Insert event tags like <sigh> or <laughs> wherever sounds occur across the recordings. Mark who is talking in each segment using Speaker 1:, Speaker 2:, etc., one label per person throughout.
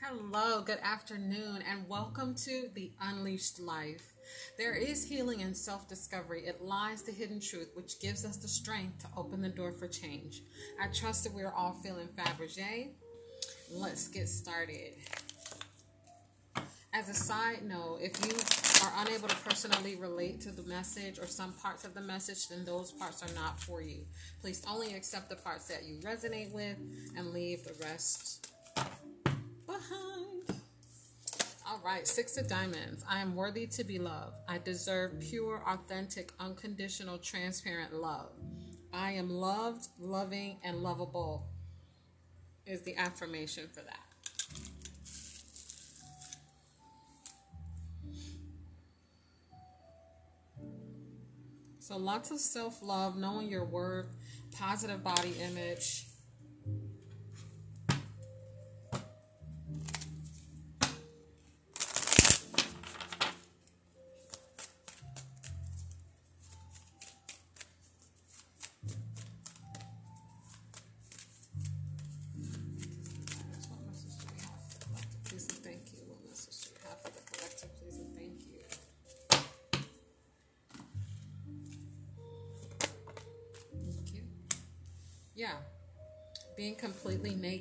Speaker 1: Hello, good afternoon, and welcome to the Unleashed Life. There is healing in self discovery. It lies the hidden truth, which gives us the strength to open the door for change. I trust that we are all feeling Fabergé. Let's get started. As a side note, if you are unable to personally relate to the message or some parts of the message, then those parts are not for you. Please only accept the parts that you resonate with and leave the rest behind. All right, Six of Diamonds. I am worthy to be loved. I deserve pure, authentic, unconditional, transparent love. I am loved, loving, and lovable, is the affirmation for that. So lots of self love, knowing your worth, positive body image.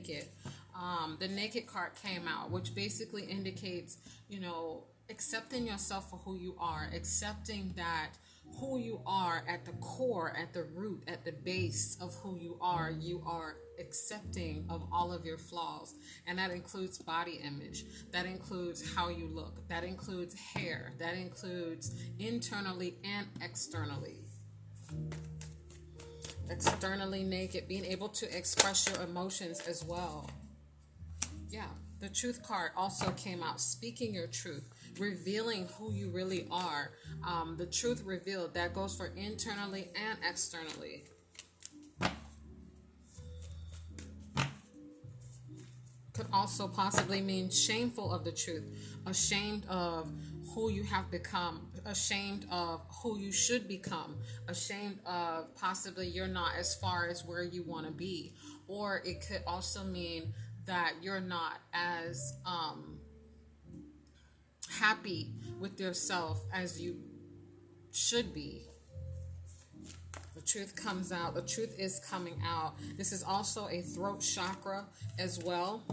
Speaker 1: Naked. Um, the naked card came out, which basically indicates, you know, accepting yourself for who you are, accepting that who you are at the core, at the root, at the base of who you are, you are accepting of all of your flaws. And that includes body image, that includes how you look, that includes hair, that includes internally and externally externally naked, being able to express your emotions as well. Yeah, the truth card also came out, speaking your truth, revealing who you really are. Um, the truth revealed that goes for internally and externally. Could also possibly mean shameful of the truth, ashamed of who you have become, ashamed of who you should become, ashamed of possibly you're not as far as where you want to be. Or it could also mean that you're not as um, happy with yourself as you should be. The truth comes out. The truth is coming out. This is also a throat chakra as well.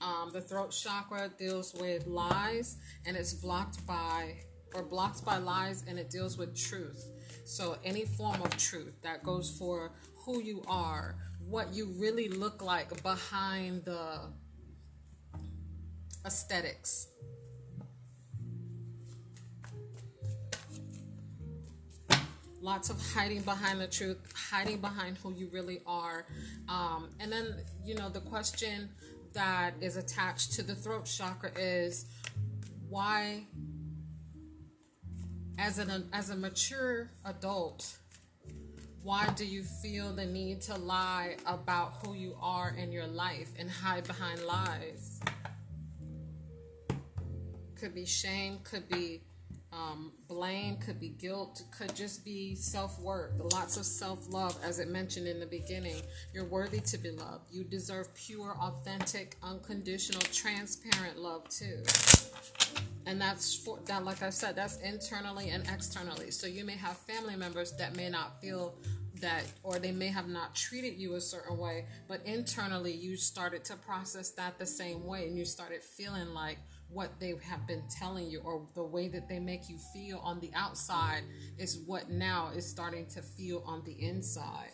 Speaker 1: Um, the throat chakra deals with lies and it's blocked by or blocked by lies and it deals with truth. So any form of truth that goes for who you are, what you really look like behind the aesthetics. Lots of hiding behind the truth, hiding behind who you really are. Um, and then, you know, the question that is attached to the throat chakra is why as an as a mature adult why do you feel the need to lie about who you are in your life and hide behind lies? Could be shame could be um, blame could be guilt could just be self-worth. Lots of self-love as it mentioned in the beginning. You're worthy to be loved. You deserve pure authentic unconditional transparent love too and that's for that like i said that's internally and externally so you may have family members that may not feel that or they may have not treated you a certain way but internally you started to process that the same way and you started feeling like what they have been telling you or the way that they make you feel on the outside is what now is starting to feel on the inside.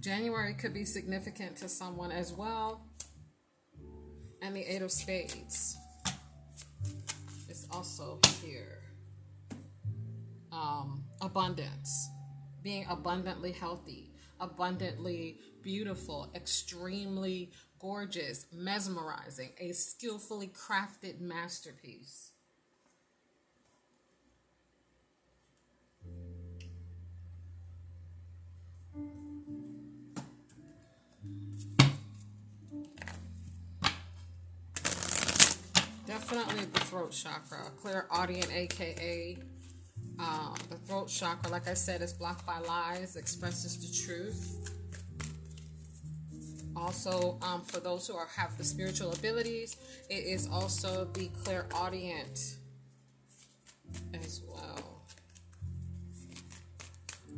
Speaker 1: January could be significant to someone as well. And the Eight of Spades also here. Um, abundance, being abundantly healthy, abundantly beautiful, extremely gorgeous, mesmerizing, a skillfully crafted masterpiece. Definitely the throat chakra, clairaudience, aka um, the throat chakra. Like I said, is blocked by lies, expresses the truth also um, for those who are have the spiritual abilities, it is also the clairaudience as well.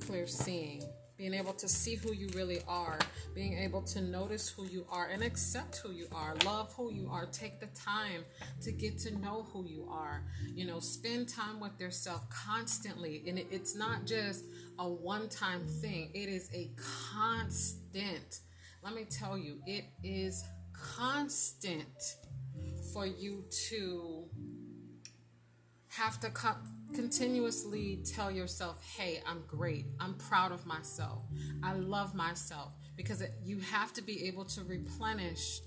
Speaker 1: Clear seeing being able to see who you really are, being able to notice who you are and accept who you are, love who you are, take the time to get to know who you are. You know, spend time with yourself constantly. And it, it's not just a one time thing, it is a constant. Let me tell you, it is constant for you to have to come continuously tell yourself, hey, I'm great. I'm proud of myself. I love myself. Because you have to be able to replenish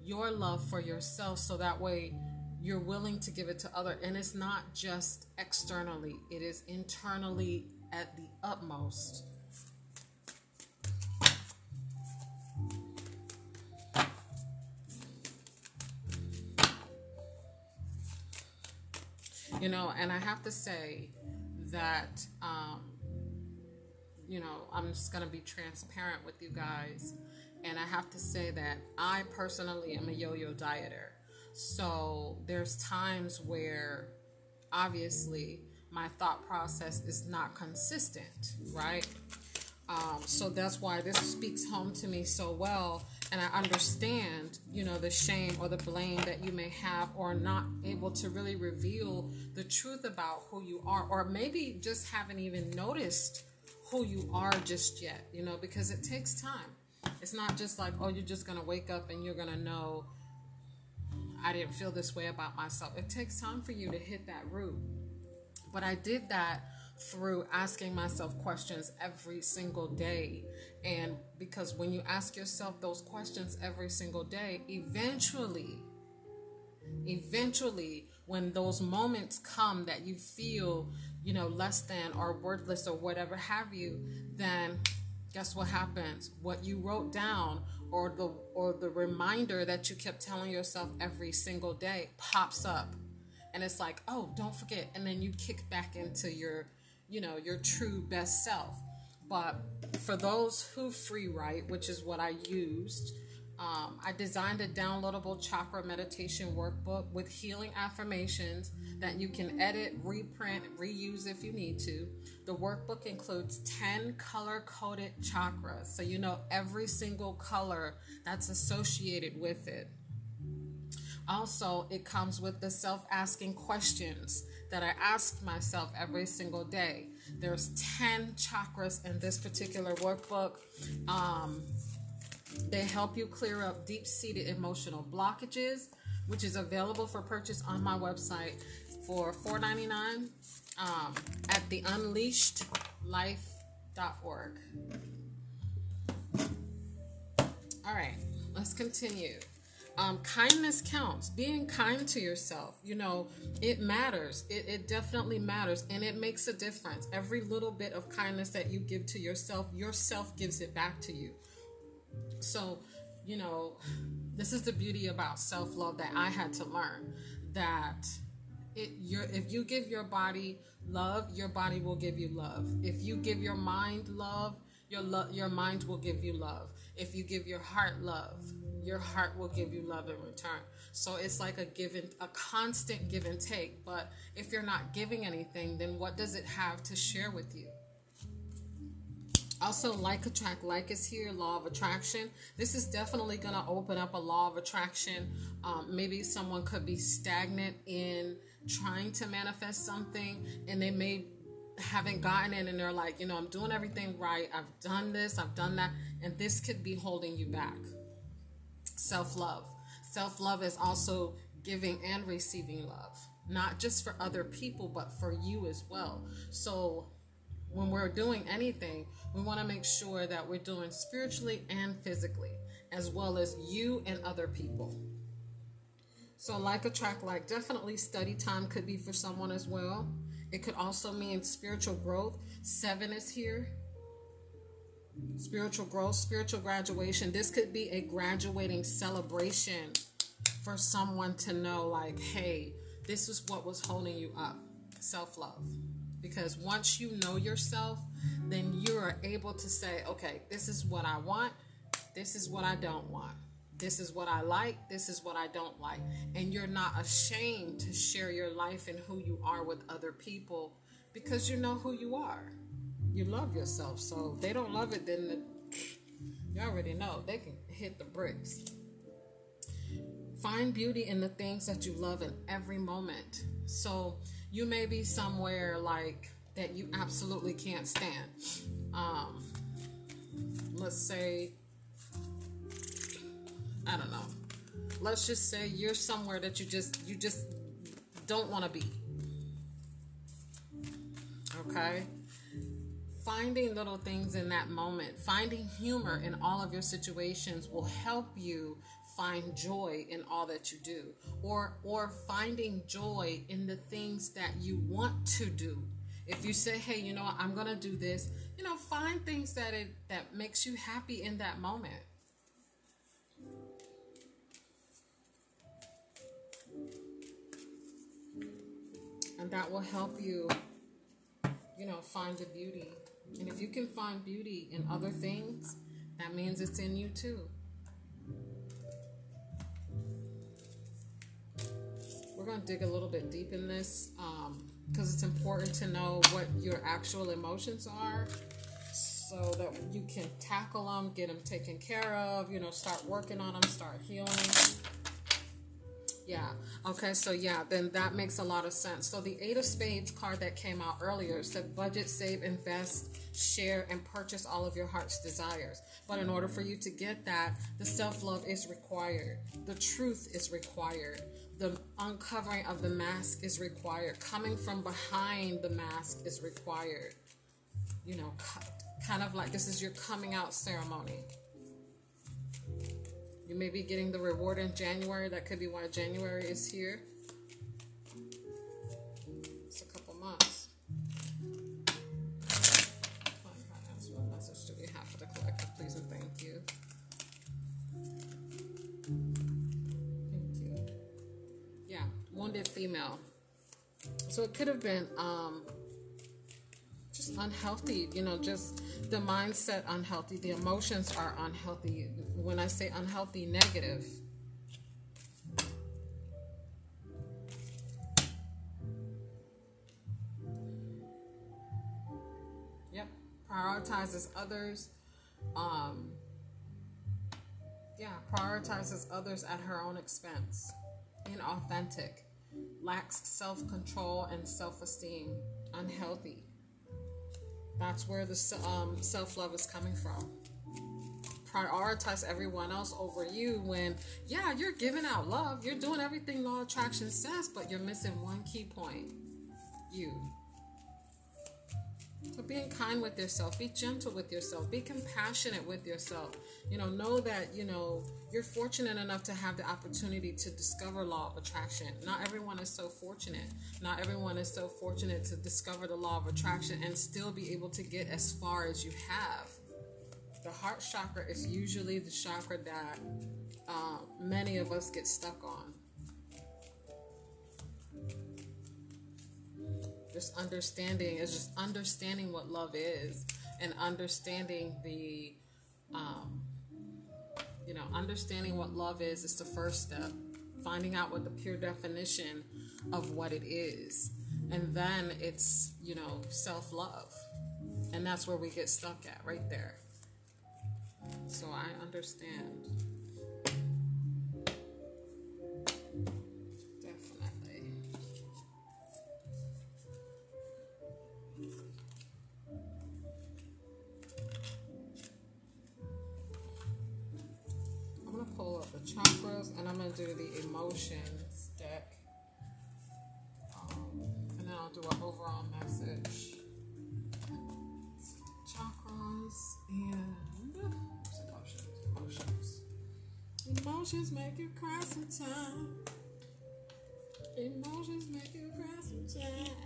Speaker 1: your love for yourself so that way you're willing to give it to other and it's not just externally it is internally at the utmost you know and i have to say that um, you know i'm just going to be transparent with you guys and i have to say that i personally am a yo-yo dieter. So there's times where obviously my thought process is not consistent right? Um, so that's why this speaks home to me so well and I understand, you know, the shame or the blame that you may have or not able to really reveal the truth about who you are or maybe just haven't even noticed who you are just yet, you know, because it takes time. It's not just like, oh, you're just going to wake up and you're going to know I didn't feel this way about myself. It takes time for you to hit that root. But I did that through asking myself questions every single day. And because when you ask yourself those questions every single day, eventually, eventually, when those moments come that you feel, you know, less than or worthless or whatever have you, then guess what happens? What you wrote down or the or the reminder that you kept telling yourself every single day pops up. And it's like, "Oh, don't forget." And then you kick back into your you know, your true best self. But for those who free write, which is what I used, um, I designed a downloadable chakra meditation workbook with healing affirmations that you can edit, reprint, reuse if you need to. The workbook includes 10 color coded chakras, so you know every single color that's associated with it. Also, it comes with the self asking questions that I ask myself every single day. There's 10 chakras in this particular workbook. Um, they help you clear up deep seated emotional blockages, which is available for purchase on my website for $4.99 um, at theunleashedlife.org. All right, let's continue. Um, kindness counts. Being kind to yourself, you know, it matters. It, it definitely matters and it makes a difference. Every little bit of kindness that you give to yourself, yourself gives it back to you. So, you know, this is the beauty about self love that I had to learn that it if you give your body love, your body will give you love. If you give your mind love, your your mind will give you love. If you give your heart love, your heart will give you love in return. So it's like a given, a constant give and take. But if you're not giving anything, then what does it have to share with you? Also, like attract, like is here, law of attraction. This is definitely going to open up a law of attraction. Um, maybe someone could be stagnant in trying to manifest something and they may haven't gotten in and they're like, you know, I'm doing everything right. I've done this, I've done that, and this could be holding you back self love. Self love is also giving and receiving love, not just for other people, but for you as well. So, when we're doing anything, we want to make sure that we're doing spiritually and physically, as well as you and other people. So, like attract like, definitely study time could be for someone as well. It could also mean spiritual growth. Seven is here spiritual growth, spiritual graduation. This could be a graduating celebration for someone to know, like, hey, this is what was holding you up self love. Because once you know yourself, then you are able to say, okay, this is what I want, This is what I don't want. This is what I like. This is what I don't like. And you're not ashamed to share your life and who you are with other people because you know who you are. You love yourself. So if they don't love it, then the, you already know they can hit the bricks. Find beauty in the things that you love in every moment. So you may be somewhere like that you absolutely can't stand. Um, let's say I don't know. Let's just say you're somewhere that you just you just don't want to be. Okay? Finding little things in that moment, finding humor in all of your situations will help you find joy in all that you do or or finding joy in the things that you want to do. If you say hey you know i'm gonna do this you know find things that it that makes you happy in that moment. And that will help you you know find the beauty and if you can find beauty in other things that means it's in you too. We're going to dig a little bit deep in this because um, it's important to know what your actual emotions are so that you can tackle them get them taken care of you know start working on them start healing yeah. Okay. So yeah, then that makes a lot of sense. So the Eight of Spades card that came out earlier said budget, save, invest, share, and purchase all of your heart's desires. But in order for you to get that, the self love is required. The truth is required. The uncovering of the mask is required. Coming from behind the mask is required. You know, kind of like this is your coming out ceremony. You may be getting the reward in January. That could be why January is here. It's a couple months. What message do we have for the collective, please and thank you? Thank you. Yeah, wounded female. So it could have been um, just unhealthy, you know, just the mindset unhealthy, the emotions are unhealthy. When I say unhealthy, negative. Yep, prioritizes others. Um, yeah, prioritizes others at her own expense. Inauthentic, lacks self control and self esteem, unhealthy that's where the um, self love is coming from. Prioritize everyone else over you when, yeah, you're giving out love. You're doing everything law attraction says, but you're missing one key point you. So being kind with yourself, be gentle with yourself, be compassionate with yourself. You know, know that, you know, you're fortunate enough to have the opportunity to discover law of attraction. Not everyone is so fortunate. Not everyone is so fortunate to discover the law of attraction and still be able to get as far as you have. The heart chakra is usually the chakra that uh, many of us get stuck on. Just understanding is just understanding what love is and understanding the um, you know understanding what love is is the first step. Finding out what the pure definition of what it is. And then it's you know self-love. And that's where we get stuck at right there. So i understand do the emotions deck. Um, and then I'll do an overall message. Chakras and emotions. Emotions. Emotions make you cry sometimes. Emotions make you cry sometimes.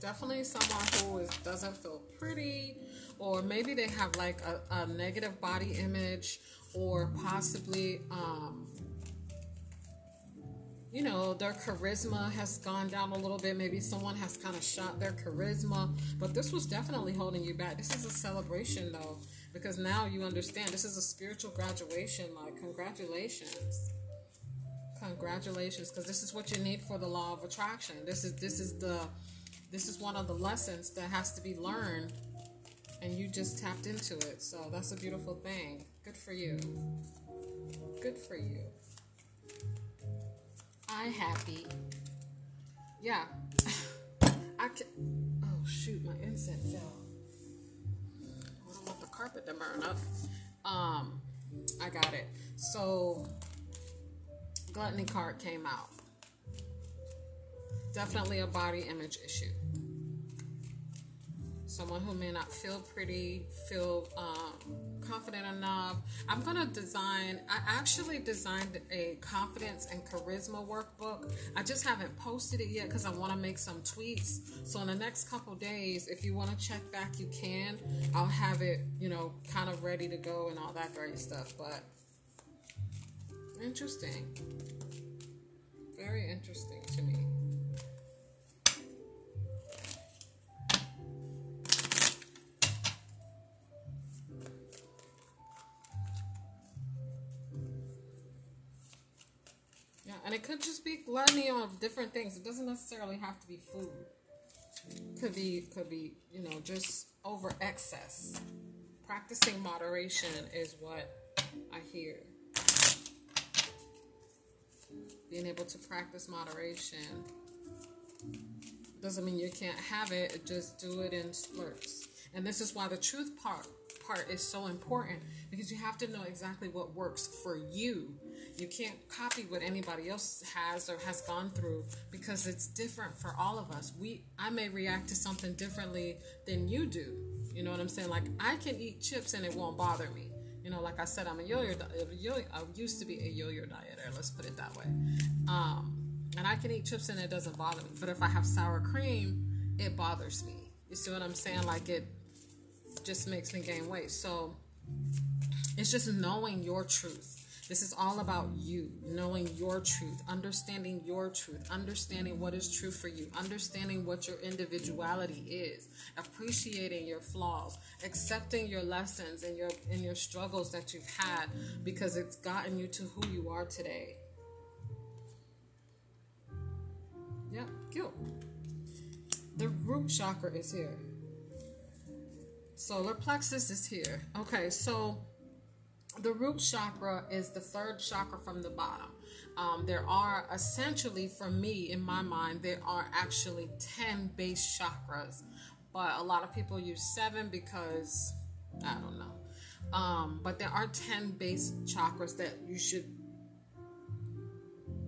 Speaker 1: Definitely someone who is, doesn't feel pretty, or maybe they have like a, a negative body image, or possibly, um, you know, their charisma has gone down a little bit. Maybe someone has kind of shot their charisma, but this was definitely holding you back. This is a celebration, though, because now you understand this is a spiritual graduation. Like, congratulations congratulations because this is what you need for the law of attraction this is this is the this is one of the lessons that has to be learned and you just tapped into it. So that's a beautiful thing. Good for you. Good for you. I happy. Yeah. <laughs> I can oh shoot my incense fell. I don't want the carpet to burn up. Um i got it. So gluttony card came out. Definitely a body image issue. Someone who may not feel pretty, feel um, confident enough. I'm gonna design. I actually designed a confidence and charisma workbook. I just haven't posted it yet because I want to make some tweets. So in the next couple days, if you want to check back, you can. I'll have it, you know, kind of ready to go and all that great stuff. But Interesting. Very interesting to me. And it could just be gluttony on different things. It doesn't necessarily have to be food. Could be could be, you know, just over excess. Practicing moderation is what I hear being able to practice moderation doesn't mean you can't have it just do it in splurts and this is why the truth part part is so important because you have to know exactly what works for you you can't copy what anybody else has or has gone through because it's different for all of us we i may react to something differently than you do you know what i'm saying like i can eat chips and it won't bother me you know, like I said, I'm a yo-yo. yo I used to be a yo-yo dieter. Let's put it that way. Um, and I can eat chips and it doesn't bother me. But if I have sour cream, it bothers me. You see what I'm saying? Like it just makes me gain weight. So it's just knowing your truth. This is all about you, knowing your truth, understanding your truth, understanding what is true for you, understanding what your individuality is, appreciating your flaws, accepting your lessons and your and your struggles that you've had because it's gotten you to who you are today. Yeah, guilt. The root chakra is here. Solar plexus is here. Okay, so the root chakra is the third chakra from the bottom. Um, there are essentially, for me, in my mind, there are actually 10 base chakras, but a lot of people use seven because I don't know. Um, but there are 10 base chakras that you should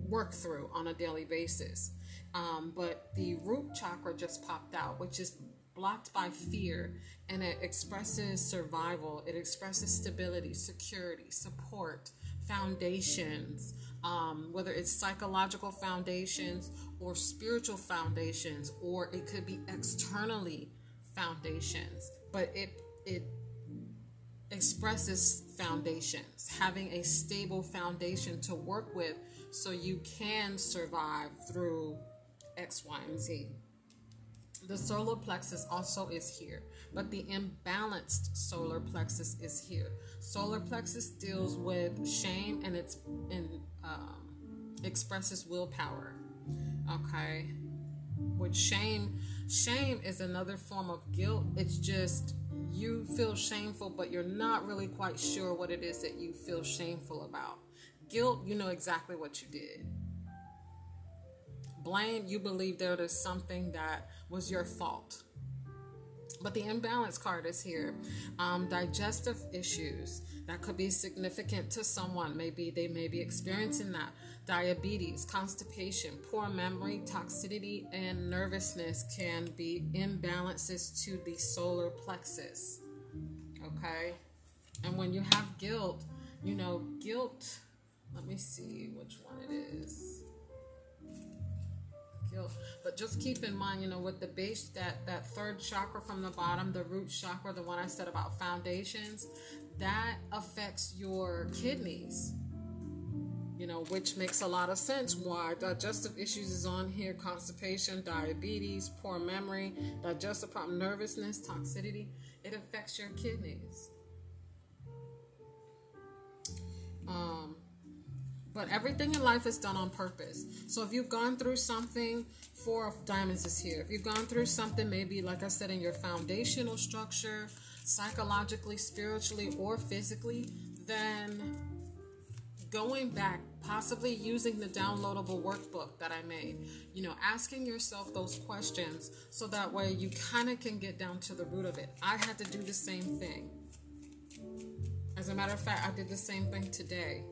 Speaker 1: work through on a daily basis. Um, but the root chakra just popped out, which is blocked by fear and it expresses survival. It expresses stability security support foundations um, whether it's psychological foundations or spiritual foundations or it could be externally foundations. But it it expresses foundations having a stable foundation to work with so you can survive through x y and z the solar plexus also is here, but the imbalanced solar plexus is here. Solar plexus deals with shame and it's in um, expresses willpower. Okay, with shame, shame is another form of guilt. It's just you feel shameful, but you're not really quite sure what it is that you feel shameful about. Guilt, you know exactly what you did. Blame, you believe there is something that was your fault. But the imbalance card is here. Um, digestive issues that could be significant to someone. Maybe they may be experiencing that. Diabetes, constipation, poor memory, toxicity, and nervousness can be imbalances to the solar plexus. Okay? And when you have guilt, you know, guilt, let me see which one it is But just keep in mind, you know, with the base, that, that third chakra from the bottom, the root chakra, the one I said about foundations, that affects your kidneys. You know, which makes a lot of sense why digestive issues is on here constipation, diabetes, poor memory, digestive problem, nervousness, toxicity. It affects your kidneys. Um, but everything in life is done on purpose. So if you've gone through something, four of diamonds is here. If you've gone through something, maybe like I said, in your foundational structure, psychologically, spiritually, or physically, then going back, possibly using the downloadable workbook that I made, you know, asking yourself those questions so that way you kind of can get down to the root of it. I had to do the same thing. As a matter of fact, I did the same thing today.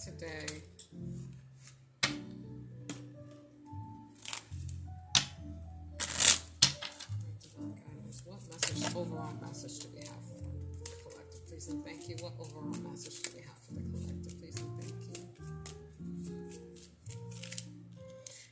Speaker 1: Same What message, overall message do we have for the collective? Please and thank you. What overall message do we have for the collective? Please and thank you.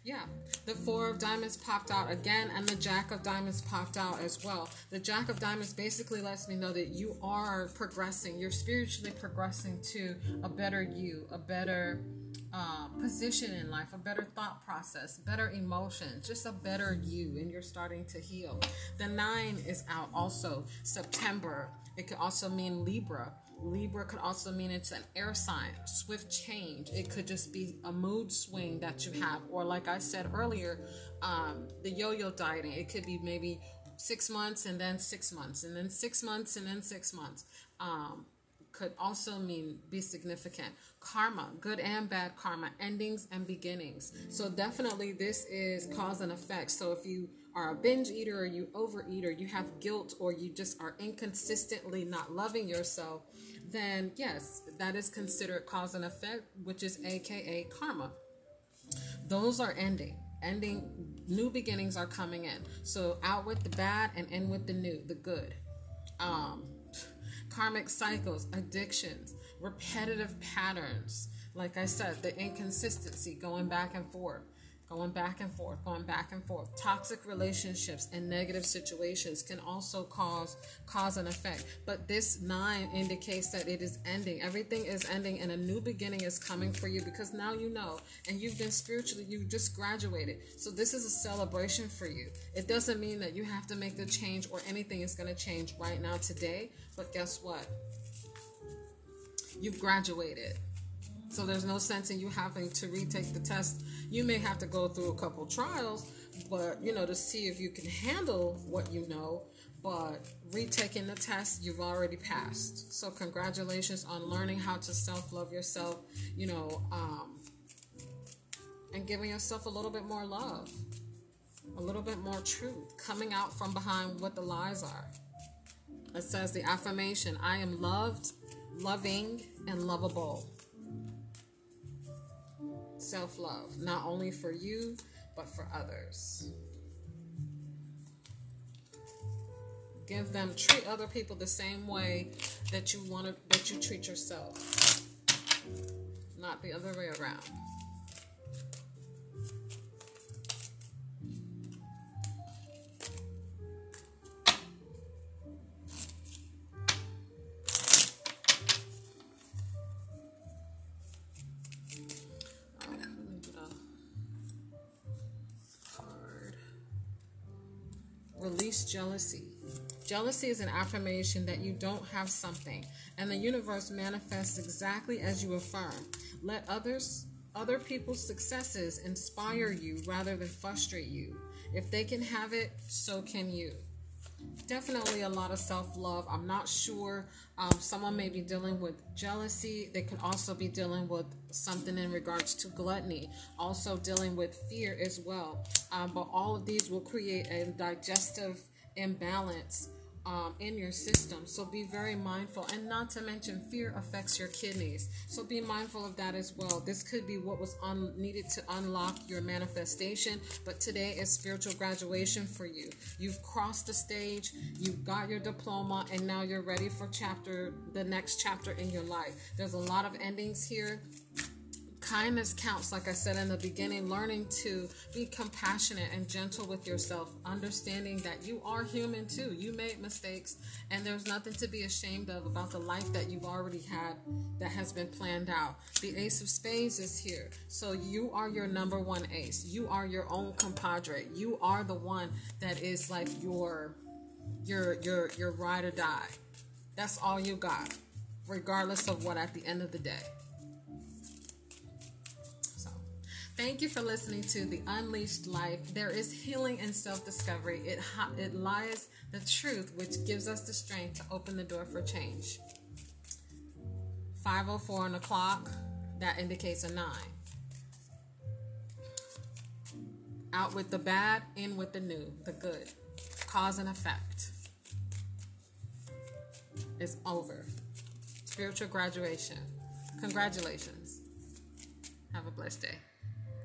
Speaker 1: Yeah, the Four of Diamonds popped out again, and the Jack of Diamonds popped out as well. The Jack of Diamonds basically lets me know that you are progressing. You're spiritually progressing to a better you, a better uh, position in life, a better thought process, better emotions, just a better you, and you're starting to heal. The nine is out also September. It could also mean Libra. Libra could also mean it's an air sign, swift change. It could just be a mood swing that you have, or like I said earlier, um, the yo-yo dieting. It could be maybe six months and then six months and then six months and then six months. Um, could also mean be significant. Karma, good and bad karma, endings and beginnings. So definitely this is cause and effect. So if you are a binge eater or you overeat or you have guilt or you just are inconsistently not loving yourself, then yes, that is considered cause and effect, which is aka karma. Those are ending. Ending new beginnings are coming in. So out with the bad and in with the new, the good. Um karmic cycles, addictions, repetitive patterns. Like I said, the inconsistency going back and forth going back and forth, going back and forth. Toxic relationships and negative situations can also cause cause and effect. But this nine indicates that it is ending. Everything is ending and a new beginning is coming for you because now you know and you've been spiritually you just graduated. So this is a celebration for you. It doesn't mean that you have to make the change or anything is going to change right now today, but guess what? You've graduated. So there's no sense in you having to retake the test. You may have to go through a couple trials, but you know, to see if you can handle what you know. But retaking the test, you've already passed. So congratulations on learning how to self-love yourself. You know, um, and giving yourself a little bit more love, a little bit more truth, coming out from behind what the lies are. It says the affirmation: I am loved, loving, and lovable self love, not only for you, but for others. Give them, treat other people the same way that you want to, that you treat yourself, not the other way around. Jealousy is an affirmation that you don't have something, and the universe manifests exactly as you affirm. Let others, other people's successes inspire you rather than frustrate you. If they can have it, so can you definitely a lot of self love. I'm not sure. Um, someone may be dealing with jealousy. They could also be dealing with something in regards to gluttony, also dealing with fear as well. Um, but all of these will create a digestive imbalance um, in your system. So be very mindful. And not to mention, fear affects your kidneys. So be mindful of that as well. This could be what was un- needed to unlock your manifestation. But today is spiritual graduation for you. You've crossed the stage, you've got your diploma, and now you're ready for chapter, the next chapter in your life. There's a lot of endings here kindness counts, like I said in the beginning, learning to be compassionate and gentle with yourself, understanding that you are human too. You made mistakes, and there's nothing to be ashamed of about the life that you've already had that has been planned out. The Ace of Spades is here. So you are your number one ace. You are your own compadre. You are the one that is like your your your your ride or die. That's all you got, regardless of what at the end of the day. Thank you for listening to The Unleashed Life. There is healing and self discovery. It, it lies the truth, which gives us the strength to open the door for change. 504 on the clock, that indicates a 9. Out with the bad, in with the new, the good. Cause and effect is over. Spiritual graduation. Congratulations. Have a blessed day.